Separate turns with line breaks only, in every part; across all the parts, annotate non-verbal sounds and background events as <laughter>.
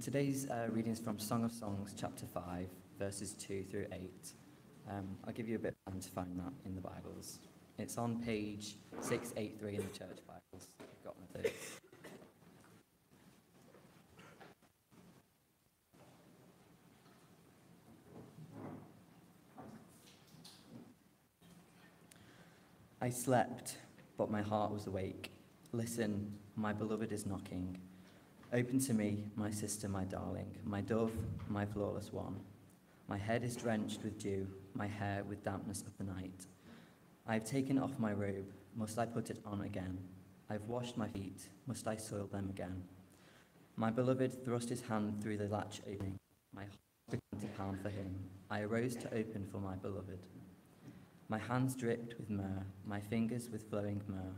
today's uh, reading is from Song of Songs, chapter 5, verses 2 through 8. Um, I'll give you a bit of time to find that in the Bibles. It's on page 683 in the church Bibles. You've got one of those. I slept, but my heart was awake. Listen, my beloved is knocking. Open to me, my sister, my darling, my dove, my flawless one. My head is drenched with dew, my hair with dampness of the night. I have taken off my robe, must I put it on again? I've washed my feet, must I soil them again? My beloved thrust his hand through the latch opening. My heart began to pound for him. I arose to open for my beloved. My hands dripped with myrrh, my fingers with flowing myrrh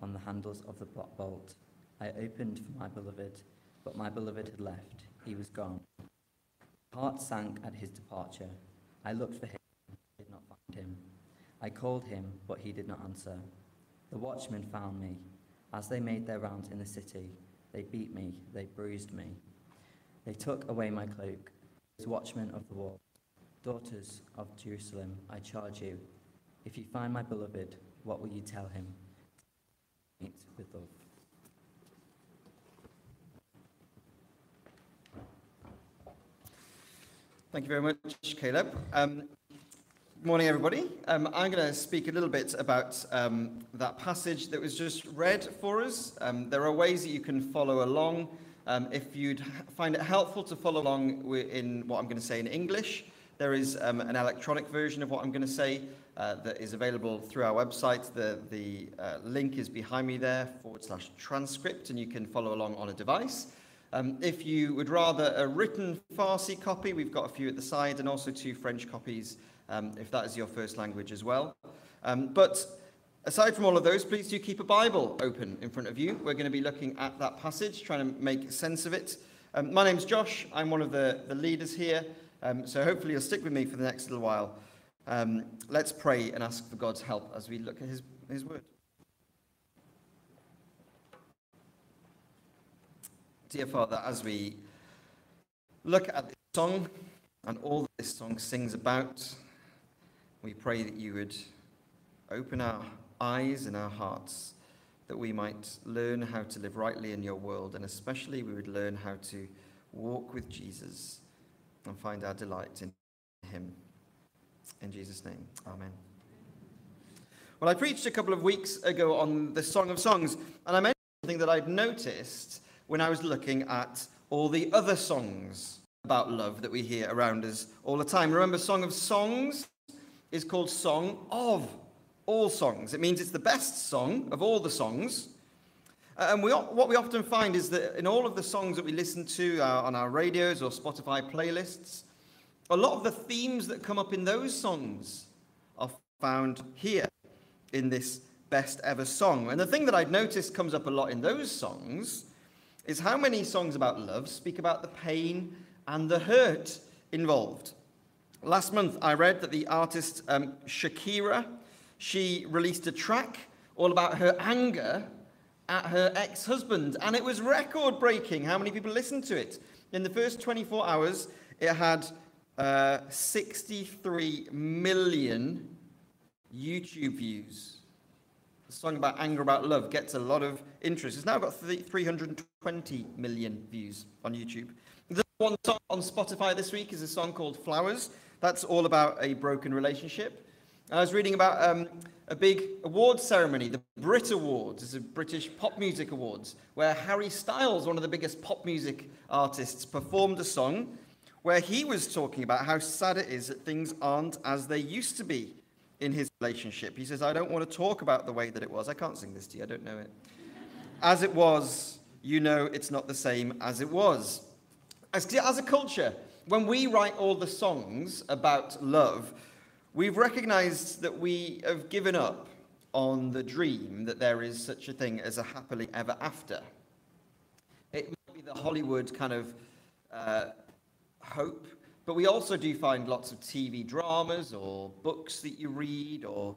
on the handles of the bolt. I opened for my beloved, but my beloved had left. He was gone. Heart sank at his departure. I looked for him, did not find him. I called him, but he did not answer. The watchmen found me. As they made their rounds in the city, they beat me, they bruised me. They took away my cloak. As watchmen of the wall, daughters of Jerusalem, I charge you, if you find my beloved, what will you tell him? Meet with love.
Thank you very much, Caleb. Um, good morning, everybody. Um, I'm going to speak a little bit about um, that passage that was just read for us. Um, there are ways that you can follow along. Um, if you'd find it helpful to follow along in what I'm going to say in English, there is um, an electronic version of what I'm going to say uh, that is available through our website. The, the uh, link is behind me there, forward slash transcript, and you can follow along on a device. Um, if you would rather a written Farsi copy, we've got a few at the side and also two French copies um, if that is your first language as well. Um, but aside from all of those, please do keep a Bible open in front of you. We're going to be looking at that passage, trying to make sense of it. Um, my name's Josh. I'm one of the, the leaders here. Um, so hopefully you'll stick with me for the next little while. Um, let's pray and ask for God's help as we look at his, his word. Dear Father, as we look at this song and all that this song sings about, we pray that you would open our eyes and our hearts that we might learn how to live rightly in your world, and especially we would learn how to walk with Jesus and find our delight in him. In Jesus' name, amen. Well, I preached a couple of weeks ago on the Song of Songs, and I mentioned something that I'd noticed when I was looking at all the other songs about love that we hear around us all the time. Remember, Song of Songs is called Song of all songs. It means it's the best song of all the songs. And we, what we often find is that in all of the songs that we listen to uh, on our radios or Spotify playlists, a lot of the themes that come up in those songs are found here in this best ever song. And the thing that I'd noticed comes up a lot in those songs is how many songs about love speak about the pain and the hurt involved. Last month, I read that the artist um, Shakira, she released a track all about her anger at her ex-husband, and it was record-breaking. How many people listened to it? In the first 24 hours, it had uh, 63 million YouTube views the song about anger, about love, gets a lot of interest. It's now got 320 million views on YouTube. The one song on Spotify this week is a song called Flowers. That's all about a broken relationship. I was reading about um, a big awards ceremony, the Brit Awards. It's a British pop music awards, where Harry Styles, one of the biggest pop music artists, performed a song where he was talking about how sad it is that things aren't as they used to be in his relationship. He says, I don't want to talk about the way that it was. I can't sing this to you, I don't know it. As it was, you know it's not the same as it was. As, as a culture, when we write all the songs about love, we've recognized that we have given up on the dream that there is such a thing as a happily ever after. It might be the Hollywood kind of uh, hope but we also do find lots of TV dramas or books that you read or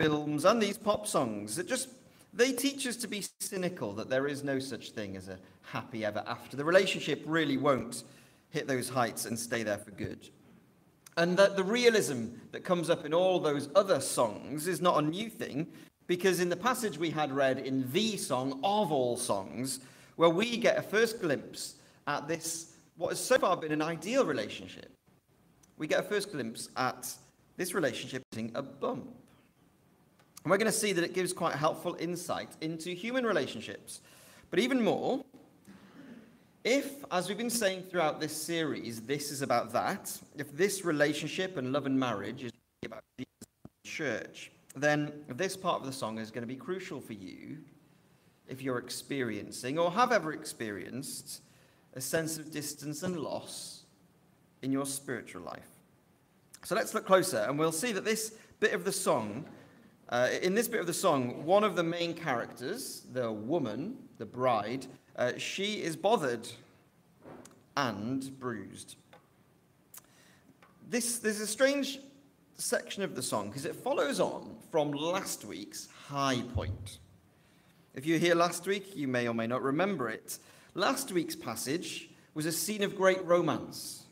films and these pop songs that just they teach us to be cynical, that there is no such thing as a happy ever after. The relationship really won't hit those heights and stay there for good. And that the realism that comes up in all those other songs is not a new thing, because in the passage we had read in the song of all songs, where we get a first glimpse at this, what has so far been an ideal relationship, we get a first glimpse at this relationship being a bump. And we're going to see that it gives quite helpful insight into human relationships. But even more, if, as we've been saying throughout this series, this is about that, if this relationship and love and marriage is about the church, then this part of the song is going to be crucial for you if you're experiencing or have ever experienced a sense of distance and loss in your spiritual life. So let's look closer and we'll see that this bit of the song uh, in this bit of the song, one of the main characters, the woman, the bride, uh, she is bothered and bruised. This, there's a strange section of the song because it follows on from last week's high point. If you were here last week, you may or may not remember it. Last week's passage was a scene of great romance.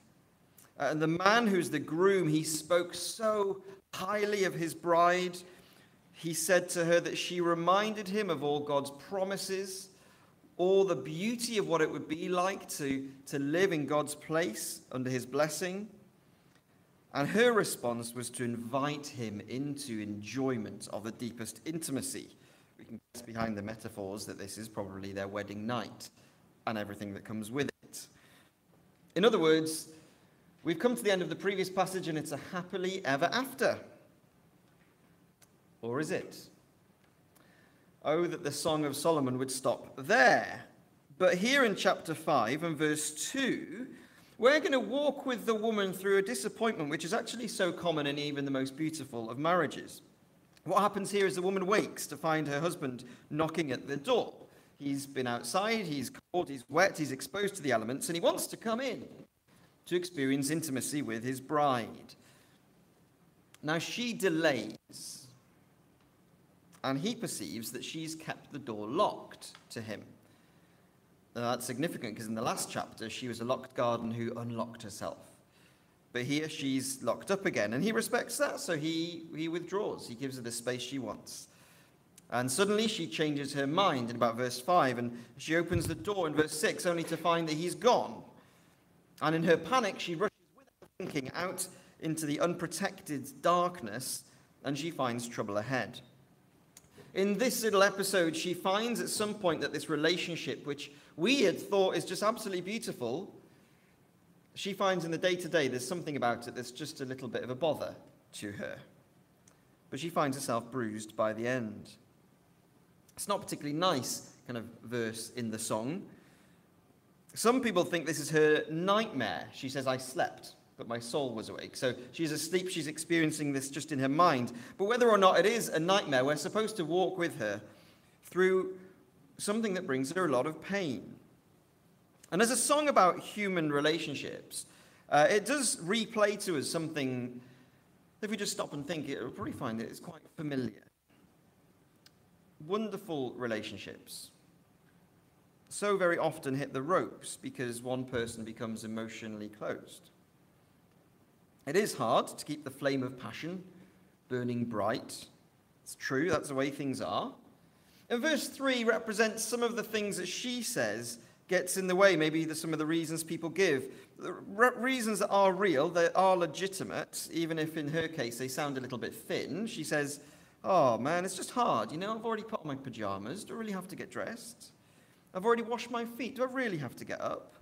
Uh, and the man who's the groom, he spoke so highly of his bride he said to her that she reminded him of all God's promises, all the beauty of what it would be like to, to live in God's place under his blessing. And her response was to invite him into enjoyment of the deepest intimacy. We can guess behind the metaphors that this is probably their wedding night and everything that comes with it. In other words, we've come to the end of the previous passage and it's a happily ever after. Or is it? Oh, that the Song of Solomon would stop there. But here in chapter 5 and verse 2, we're going to walk with the woman through a disappointment which is actually so common in even the most beautiful of marriages. What happens here is the woman wakes to find her husband knocking at the door. He's been outside, he's cold, he's wet, he's exposed to the elements, and he wants to come in to experience intimacy with his bride. Now she delays and he perceives that she's kept the door locked to him. Now, that's significant because in the last chapter, she was a locked garden who unlocked herself. But here she's locked up again, and he respects that, so he, he withdraws. He gives her the space she wants. And suddenly she changes her mind in about verse 5, and she opens the door in verse 6 only to find that he's gone. And in her panic, she rushes without thinking out into the unprotected darkness, and she finds trouble ahead in this little episode, she finds at some point that this relationship, which we had thought is just absolutely beautiful, she finds in the day to day there's something about it that's just a little bit of a bother to her. But she finds herself bruised by the end. It's not particularly nice kind of verse in the song. Some people think this is her nightmare. She says, I slept but my soul was awake. So she's asleep, she's experiencing this just in her mind. But whether or not it is a nightmare, we're supposed to walk with her through something that brings her a lot of pain. And as a song about human relationships, uh, it does replay to us something, if we just stop and think, it, we'll probably find that it's quite familiar. Wonderful relationships so very often hit the ropes because one person becomes emotionally closed. It is hard to keep the flame of passion burning bright. It's true, that's the way things are. And verse 3 represents some of the things that she says gets in the way, maybe the, some of the reasons people give. The re- reasons that are real, they are legitimate, even if in her case they sound a little bit thin. She says, Oh man, it's just hard. You know, I've already put on my pajamas. Do I really have to get dressed? I've already washed my feet. Do I really have to get up?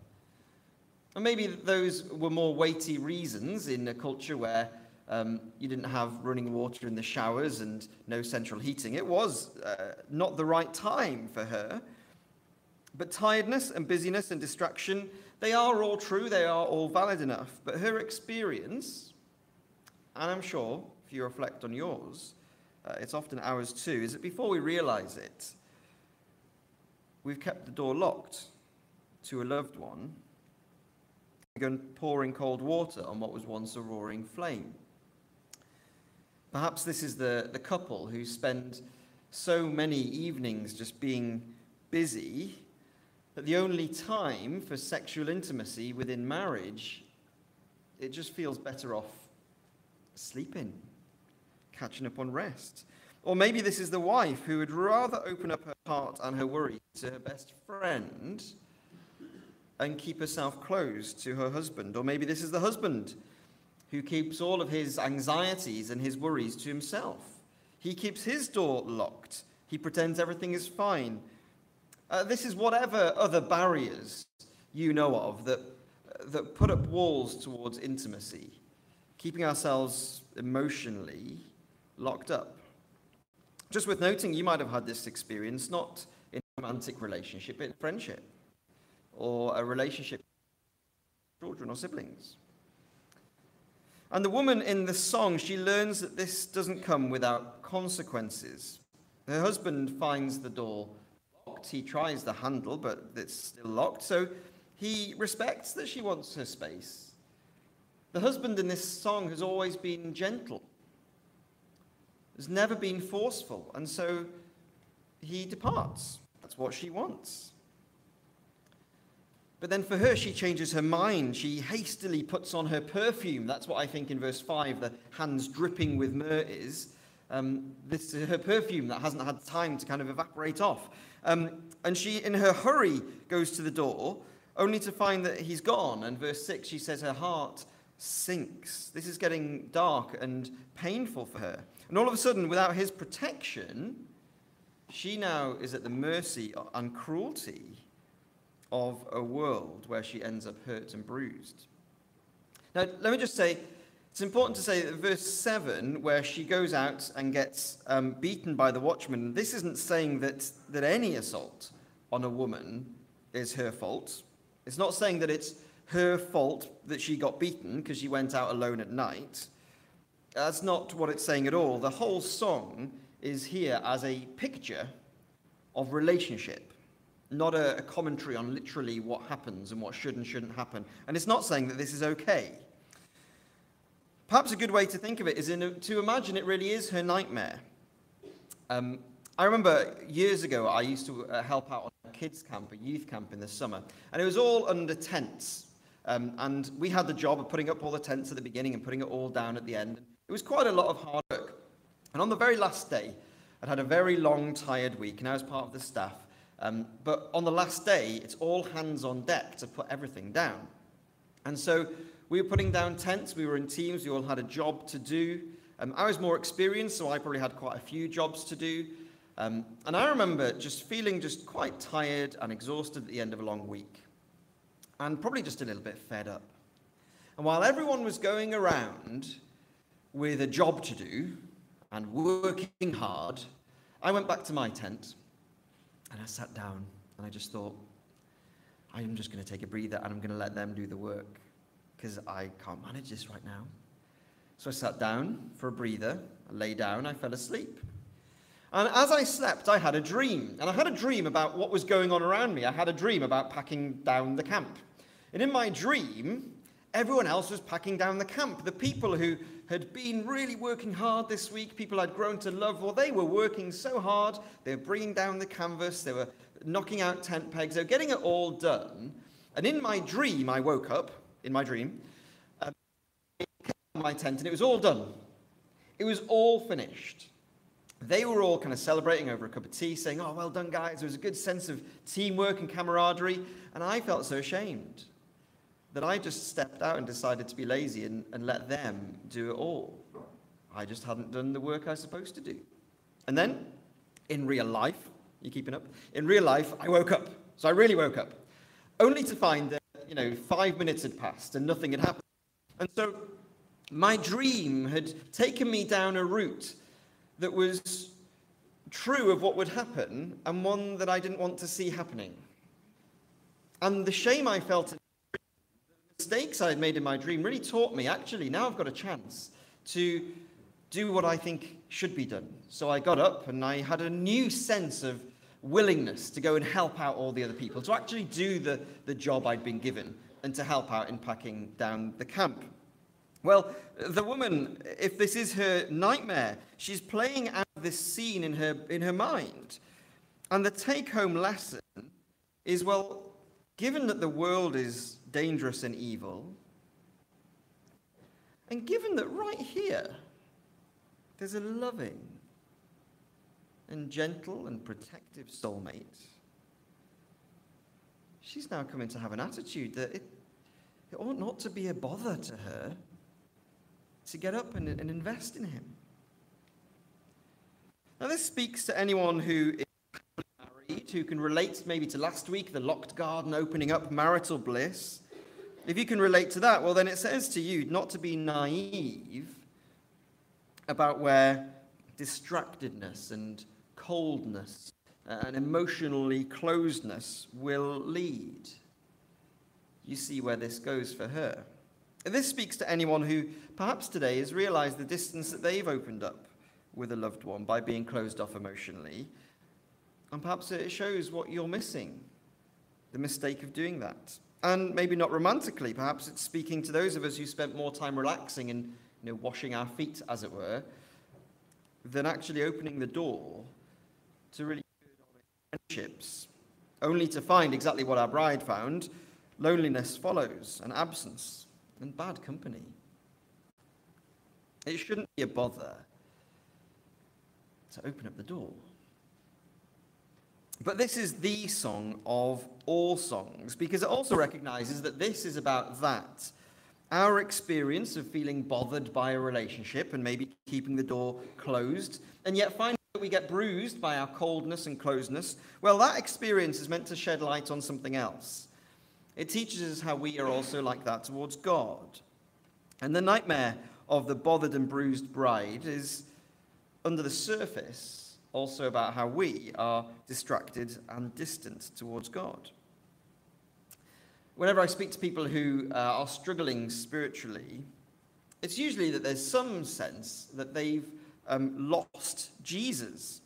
And maybe those were more weighty reasons in a culture where um, you didn't have running water in the showers and no central heating. It was uh, not the right time for her. But tiredness and busyness and distraction, they are all true, they are all valid enough. But her experience, and I'm sure if you reflect on yours, uh, it's often ours too, is that before we realize it, we've kept the door locked to a loved one begun pouring cold water on what was once a roaring flame. Perhaps this is the, the couple who spend so many evenings just being busy that the only time for sexual intimacy within marriage, it just feels better off sleeping, catching up on rest. Or maybe this is the wife who would rather open up her heart and her worries to her best friend and keep herself closed to her husband. Or maybe this is the husband who keeps all of his anxieties and his worries to himself. He keeps his door locked. He pretends everything is fine. Uh, this is whatever other barriers you know of that, that put up walls towards intimacy, keeping ourselves emotionally locked up. Just worth noting, you might have had this experience not in a romantic relationship, but in friendship or a relationship with children or siblings. And the woman in the song, she learns that this doesn't come without consequences. Her husband finds the door locked. He tries the handle, but it's still locked. So he respects that she wants her space. The husband in this song has always been gentle, has never been forceful, and so he departs. That's what she wants. But then for her, she changes her mind. She hastily puts on her perfume. That's what I think in verse 5, the hands dripping with myrrh is. Um, this is her perfume that hasn't had time to kind of evaporate off. Um, and she, in her hurry, goes to the door, only to find that he's gone. And verse 6, she says her heart sinks. This is getting dark and painful for her. And all of a sudden, without his protection, she now is at the mercy and cruelty of a world where she ends up hurt and bruised. Now, let me just say, it's important to say that verse 7, where she goes out and gets um, beaten by the watchman, this isn't saying that, that any assault on a woman is her fault. It's not saying that it's her fault that she got beaten because she went out alone at night. That's not what it's saying at all. The whole song is here as a picture of relationship not a, a, commentary on literally what happens and what should and shouldn't happen. And it's not saying that this is okay. Perhaps a good way to think of it is a, to imagine it really is her nightmare. Um, I remember years ago, I used to uh, help out on a kids' camp, a youth camp in the summer, and it was all under tents. Um, and we had the job of putting up all the tents at the beginning and putting it all down at the end. It was quite a lot of hard work. And on the very last day, I'd had a very long, tired week, and I was part of the staff. Um, but on the last day, it's all hands on deck to put everything down. And so we were putting down tents, we were in teams, we all had a job to do. Um, I was more experienced, so I probably had quite a few jobs to do. Um, and I remember just feeling just quite tired and exhausted at the end of a long week, and probably just a little bit fed up. And while everyone was going around with a job to do and working hard, I went back to my tent and I sat down and I just thought, I'm just going to take a breather and I'm going to let them do the work because I can't manage this right now. So I sat down for a breather, I lay down, I fell asleep. And as I slept, I had a dream. And I had a dream about what was going on around me. I had a dream about packing down the camp. And in my dream, everyone else was packing down the camp. The people who had been really working hard this week, people I'd grown to love, well, they were working so hard. They were bringing down the canvas, they were knocking out tent pegs, they were getting it all done. And in my dream, I woke up, in my dream, um, my tent, and it was all done. It was all finished. They were all kind of celebrating over a cup of tea, saying, Oh, well done, guys. There was a good sense of teamwork and camaraderie. And I felt so ashamed that I just stepped out and decided to be lazy and, and let them do it all. I just hadn't done the work I was supposed to do. And then, in real life, you keeping up? In real life, I woke up. So I really woke up, only to find that, you know, five minutes had passed and nothing had happened. And so my dream had taken me down a route that was true of what would happen and one that I didn't want to see happening. And the shame I felt mistakes I had made in my dream really taught me actually, now I've got a chance to do what I think should be done. So I got up and I had a new sense of willingness to go and help out all the other people, to actually do the, the job I'd been given and to help out in packing down the camp. Well, the woman, if this is her nightmare, she's playing out this scene in her, in her mind. And the take home lesson is well, given that the world is dangerous and evil, and given that right here, there's a loving and gentle and protective soulmate, she's now coming to have an attitude that it, it ought not to be a bother to her to get up and, and invest in him. Now, this speaks to anyone who is married, who can relate maybe to last week, the locked garden opening up marital bliss. If you can relate to that, well, then it says to you not to be naive about where distractedness and coldness and emotionally closedness will lead. You see where this goes for her. This speaks to anyone who perhaps today has realized the distance that they've opened up with a loved one by being closed off emotionally. And perhaps it shows what you're missing, the mistake of doing that. And maybe not romantically, perhaps it's speaking to those of us who spent more time relaxing and you know, washing our feet, as it were, than actually opening the door to really good friendships, only to find exactly what our bride found loneliness follows, and absence, and bad company. It shouldn't be a bother to open up the door. But this is the song of all songs because it also recognizes that this is about that. Our experience of feeling bothered by a relationship and maybe keeping the door closed, and yet finding that we get bruised by our coldness and closeness, well, that experience is meant to shed light on something else. It teaches us how we are also like that towards God. And the nightmare of the bothered and bruised bride is under the surface also about how we are distracted and distant towards God. Whenever I speak to people who uh, are struggling spiritually, it's usually that there's some sense that they've um, lost Jesus.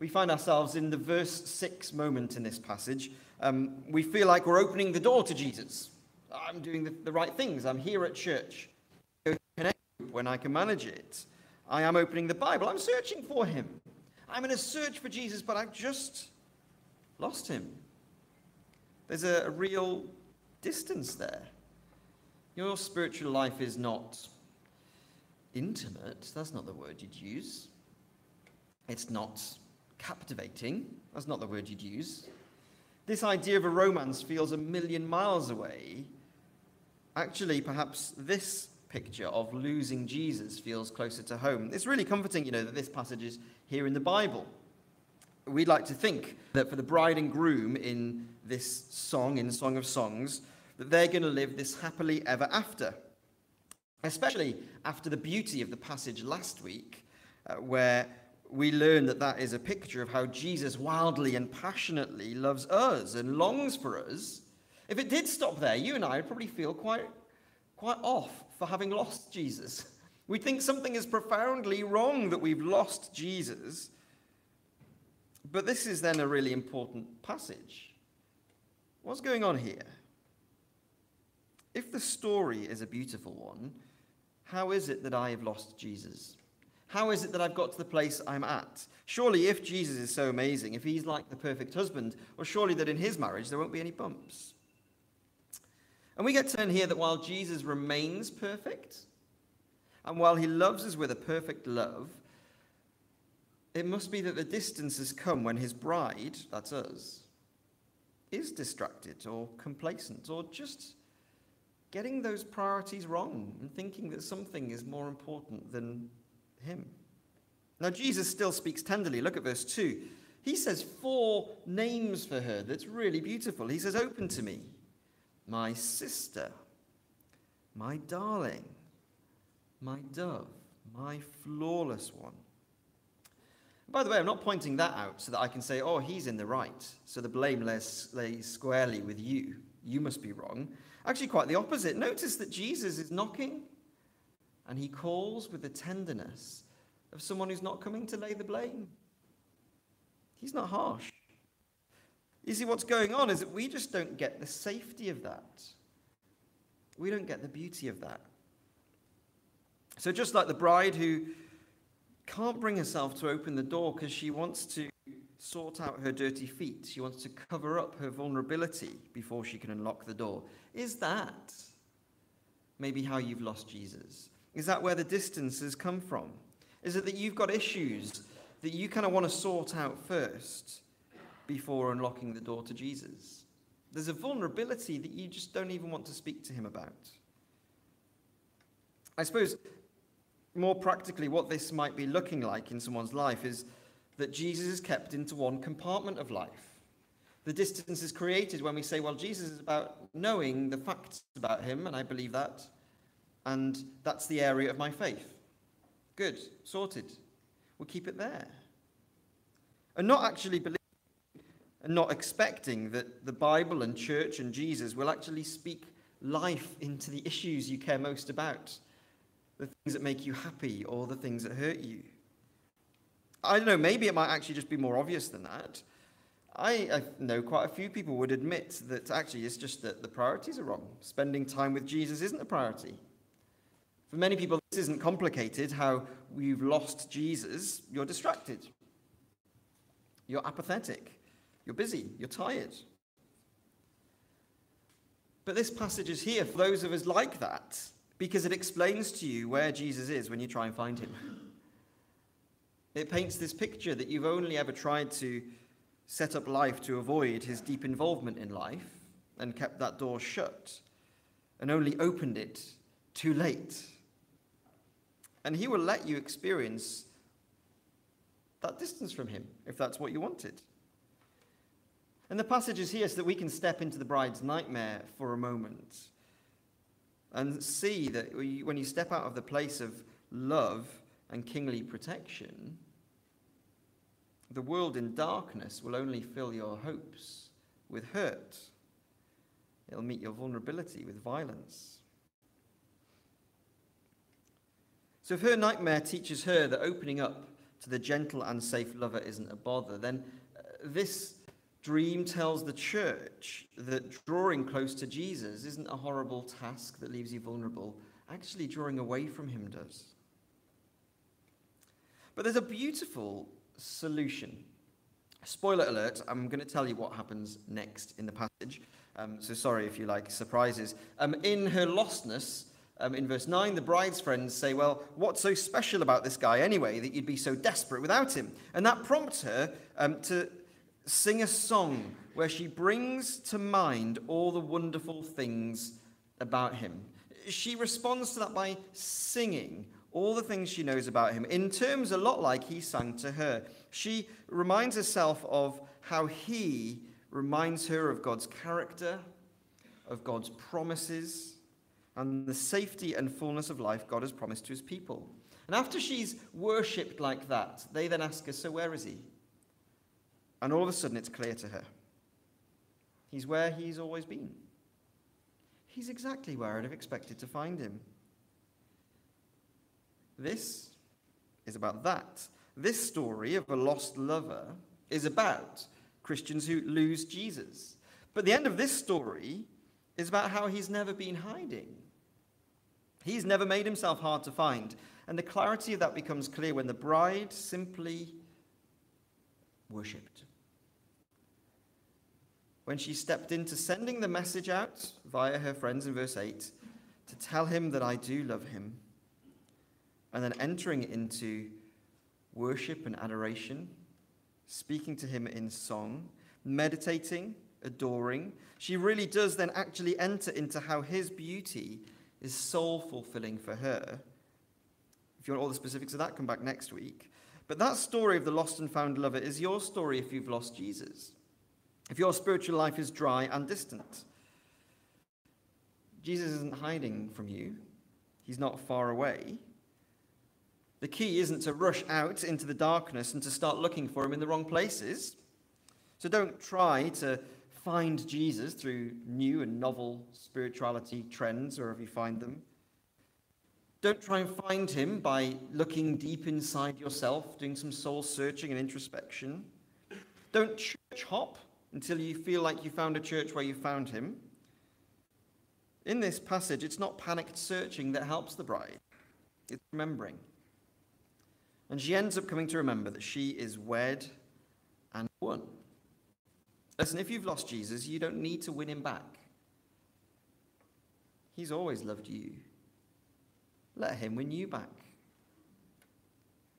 We find ourselves in the verse 6 moment in this passage. Um, we feel like we're opening the door to Jesus. I'm doing the, the right things. I'm here at church. When I can manage it. I am opening the Bible. I'm searching for him. I'm in a search for Jesus, but I've just lost him. There's a, a real distance there. Your spiritual life is not intimate. That's not the word you'd use. It's not captivating. That's not the word you'd use. This idea of a romance feels a million miles away. Actually, perhaps this picture of losing Jesus feels closer to home. It's really comforting, you know, that this passage is here in the Bible. We'd like to think that for the bride and groom in this song, in Song of Songs, that they're going to live this happily ever after. Especially after the beauty of the passage last week, uh, where we learn that that is a picture of how Jesus wildly and passionately loves us and longs for us. If it did stop there, you and I would probably feel quite, quite off for having lost Jesus. <laughs> We think something is profoundly wrong that we've lost Jesus. But this is then a really important passage. What's going on here? If the story is a beautiful one, how is it that I have lost Jesus? How is it that I've got to the place I'm at? Surely, if Jesus is so amazing, if he's like the perfect husband, well, surely that in his marriage there won't be any bumps. And we get learn here that while Jesus remains perfect, and while he loves us with a perfect love, it must be that the distance has come when his bride, that's us, is distracted or complacent or just getting those priorities wrong and thinking that something is more important than him. Now, Jesus still speaks tenderly. Look at verse 2. He says four names for her that's really beautiful. He says, Open to me my sister, my darling, my dove, my flawless one. By the way, I'm not pointing that out so that I can say, oh, he's in the right, so the blame lays, lays squarely with you. You must be wrong. Actually, quite the opposite. Notice that Jesus is knocking and he calls with the tenderness of someone who's not coming to lay the blame. He's not harsh. You see, what's going on is that we just don't get the safety of that. We don't get the beauty of that. So, just like the bride who can't bring herself to open the door because she wants to sort out her dirty feet. She wants to cover up her vulnerability before she can unlock the door. Is that maybe how you've lost Jesus? Is that where the distance has come from? Is it that you've got issues that you kind of want to sort out first before unlocking the door to Jesus? There's a vulnerability that you just don't even want to speak to him about. I suppose more practically, what this might be looking like in someone's life is that Jesus is kept into one compartment of life. The distance is created when we say, well, Jesus is about knowing the facts about him, and I believe that, and that's the area of my faith. Good, sorted. We'll keep it there. And not actually believing and not expecting that the Bible and church and Jesus will actually speak life into the issues you care most about, the things that make you happy or the things that hurt you. I don't know, maybe it might actually just be more obvious than that. I, I, know quite a few people would admit that actually it's just that the priorities are wrong. Spending time with Jesus isn't a priority. For many people, this isn't complicated how you've lost Jesus. You're distracted, you're apathetic, you're busy, you're tired. But this passage is here for those of us like that because it explains to you where Jesus is when you try and find him. It paints this picture that you've only ever tried to set up life to avoid his deep involvement in life and kept that door shut and only opened it too late. And he will let you experience that distance from him if that's what you wanted. And the passage is here so that we can step into the bride's nightmare for a moment and see that when you step out of the place of love and kingly protection, the world in darkness will only fill your hopes with hurt. It'll meet your vulnerability with violence. So, if her nightmare teaches her that opening up to the gentle and safe lover isn't a bother, then uh, this dream tells the church that drawing close to Jesus isn't a horrible task that leaves you vulnerable. Actually, drawing away from him does. But there's a beautiful solution. Spoiler alert, I'm going to tell you what happens next in the passage. Um, so sorry if you like surprises. Um, in her lostness, um, in verse 9, the bride's friends say, Well, what's so special about this guy anyway that you'd be so desperate without him? And that prompts her um, to sing a song where she brings to mind all the wonderful things about him. She responds to that by singing all the things she knows about him in terms a lot like he sang to her. She reminds herself of how he reminds her of God's character, of God's promises, and the safety and fullness of life God has promised to his people. And after she's worshipped like that, they then ask her, So where is he? And all of a sudden it's clear to her. He's where he's always been. He's exactly where I'd have expected to find him. This is about that. This story of a lost lover is about Christians who lose Jesus. But the end of this story is about how he's never been hiding. He's never made himself hard to find. And the clarity of that becomes clear when the bride simply worshipped. When she stepped into sending the message out via her friends in verse 8 to tell him that I do love him and then entering into worship and adoration, speaking to Him in song, meditating, adoring, she really does then actually enter into how His beauty is soul fulfilling for her. If you want all the specifics of that, come back next week. But that story of the lost and found lover is your story if you've lost Jesus. If your spiritual life is dry and distant. Jesus isn't hiding from you, He's not far away. The key isn't to rush out into the darkness and to start looking for him in the wrong places. So don't try to find Jesus through new and novel spirituality trends, wherever you find them. Don't try and find him by looking deep inside yourself, doing some soul searching and introspection. Don't church hop until you feel like you found a church where you found him. In this passage, it's not panicked searching that helps the bride, it's remembering. And she ends up coming to remember that she is wed and won. Listen, if you've lost Jesus, you don't need to win him back. He's always loved you. Let him win you back.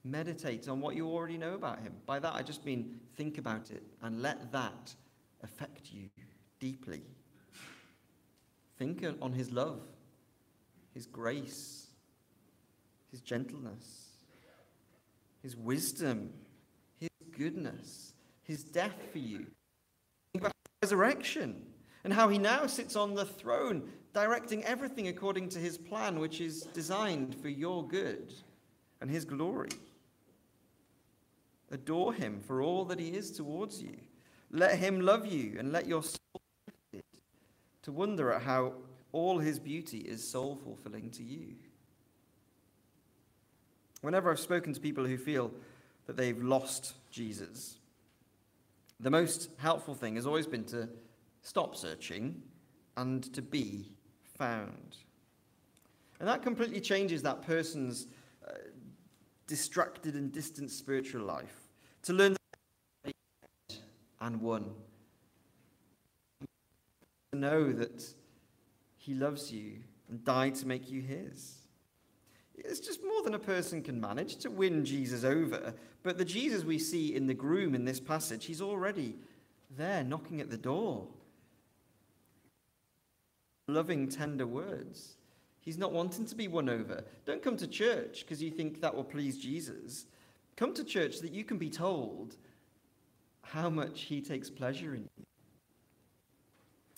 Meditate on what you already know about him. By that, I just mean think about it and let that affect you deeply. Think on his love, his grace, his gentleness, his wisdom, his goodness, his death for you. Think about his resurrection and how he now sits on the throne, directing everything according to his plan, which is designed for your good and his glory. Adore him for all that he is towards you. Let him love you and let your soul to wonder at how all his beauty is soul fulfilling to you. Whenever I've spoken to people who feel that they've lost Jesus, the most helpful thing has always been to stop searching and to be found. And that completely changes that person's uh, distracted and distant spiritual life. To learn and won. To know that he loves you and died to make you his. It's just more than a person can manage to win Jesus over. But the Jesus we see in the groom in this passage, he's already there knocking at the door. Loving, tender words. He's not wanting to be won over. Don't come to church because you think that will please Jesus. Come to church so that you can be told how much he takes pleasure in you.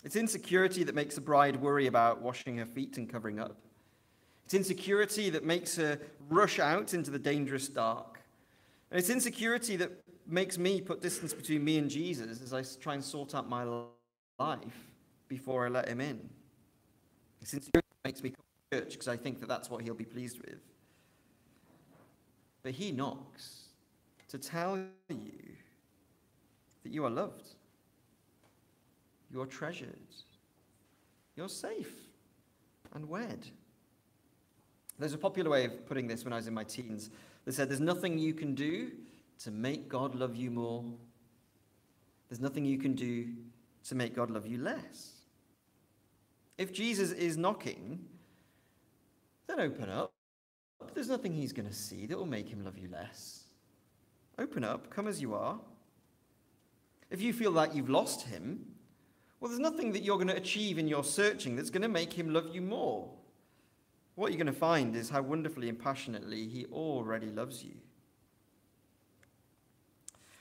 It's insecurity that makes a bride worry about washing her feet and covering up. It's insecurity that makes her rush out into the dangerous dark. And it's insecurity that makes me put distance between me and Jesus as I try and sort out my life before I let him in. It's insecurity that makes me church because I think that that's what he'll be pleased with. But he knocks to tell you that you are loved, you're treasured, you're safe and wed. There's a popular way of putting this when I was in my teens They said, There's nothing you can do to make God love you more. There's nothing you can do to make God love you less. If Jesus is knocking, open up. There's nothing he's going to see that will make him love you less. Open up, come as you are. If you feel like you've lost him, well, there's nothing that you're going to achieve in your searching that's going to make him love you more. What you're going to find is how wonderfully and passionately he already loves you.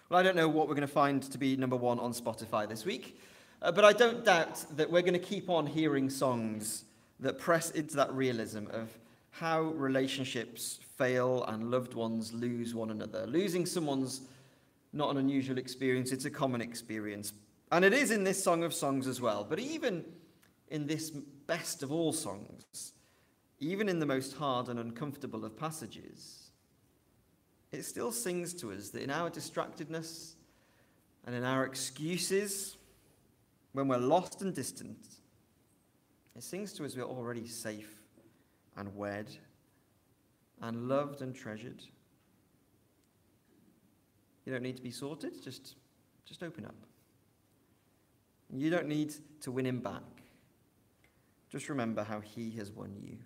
Well, I don't know what we're going to find to be number one on Spotify this week, uh, but I don't doubt that we're going to keep on hearing songs that press into that realism of how relationships fail and loved ones lose one another. Losing someone's not an unusual experience, it's a common experience. And it is in this Song of Songs as well. But even in this best of all songs, even in the most hard and uncomfortable of passages, it still sings to us that in our distractedness and in our excuses, when we're lost and distant, it sings to us we're already safe and wed and loved and treasured. You don't need to be sorted, just, just open up. You don't need to win him back. Just remember how he has won you.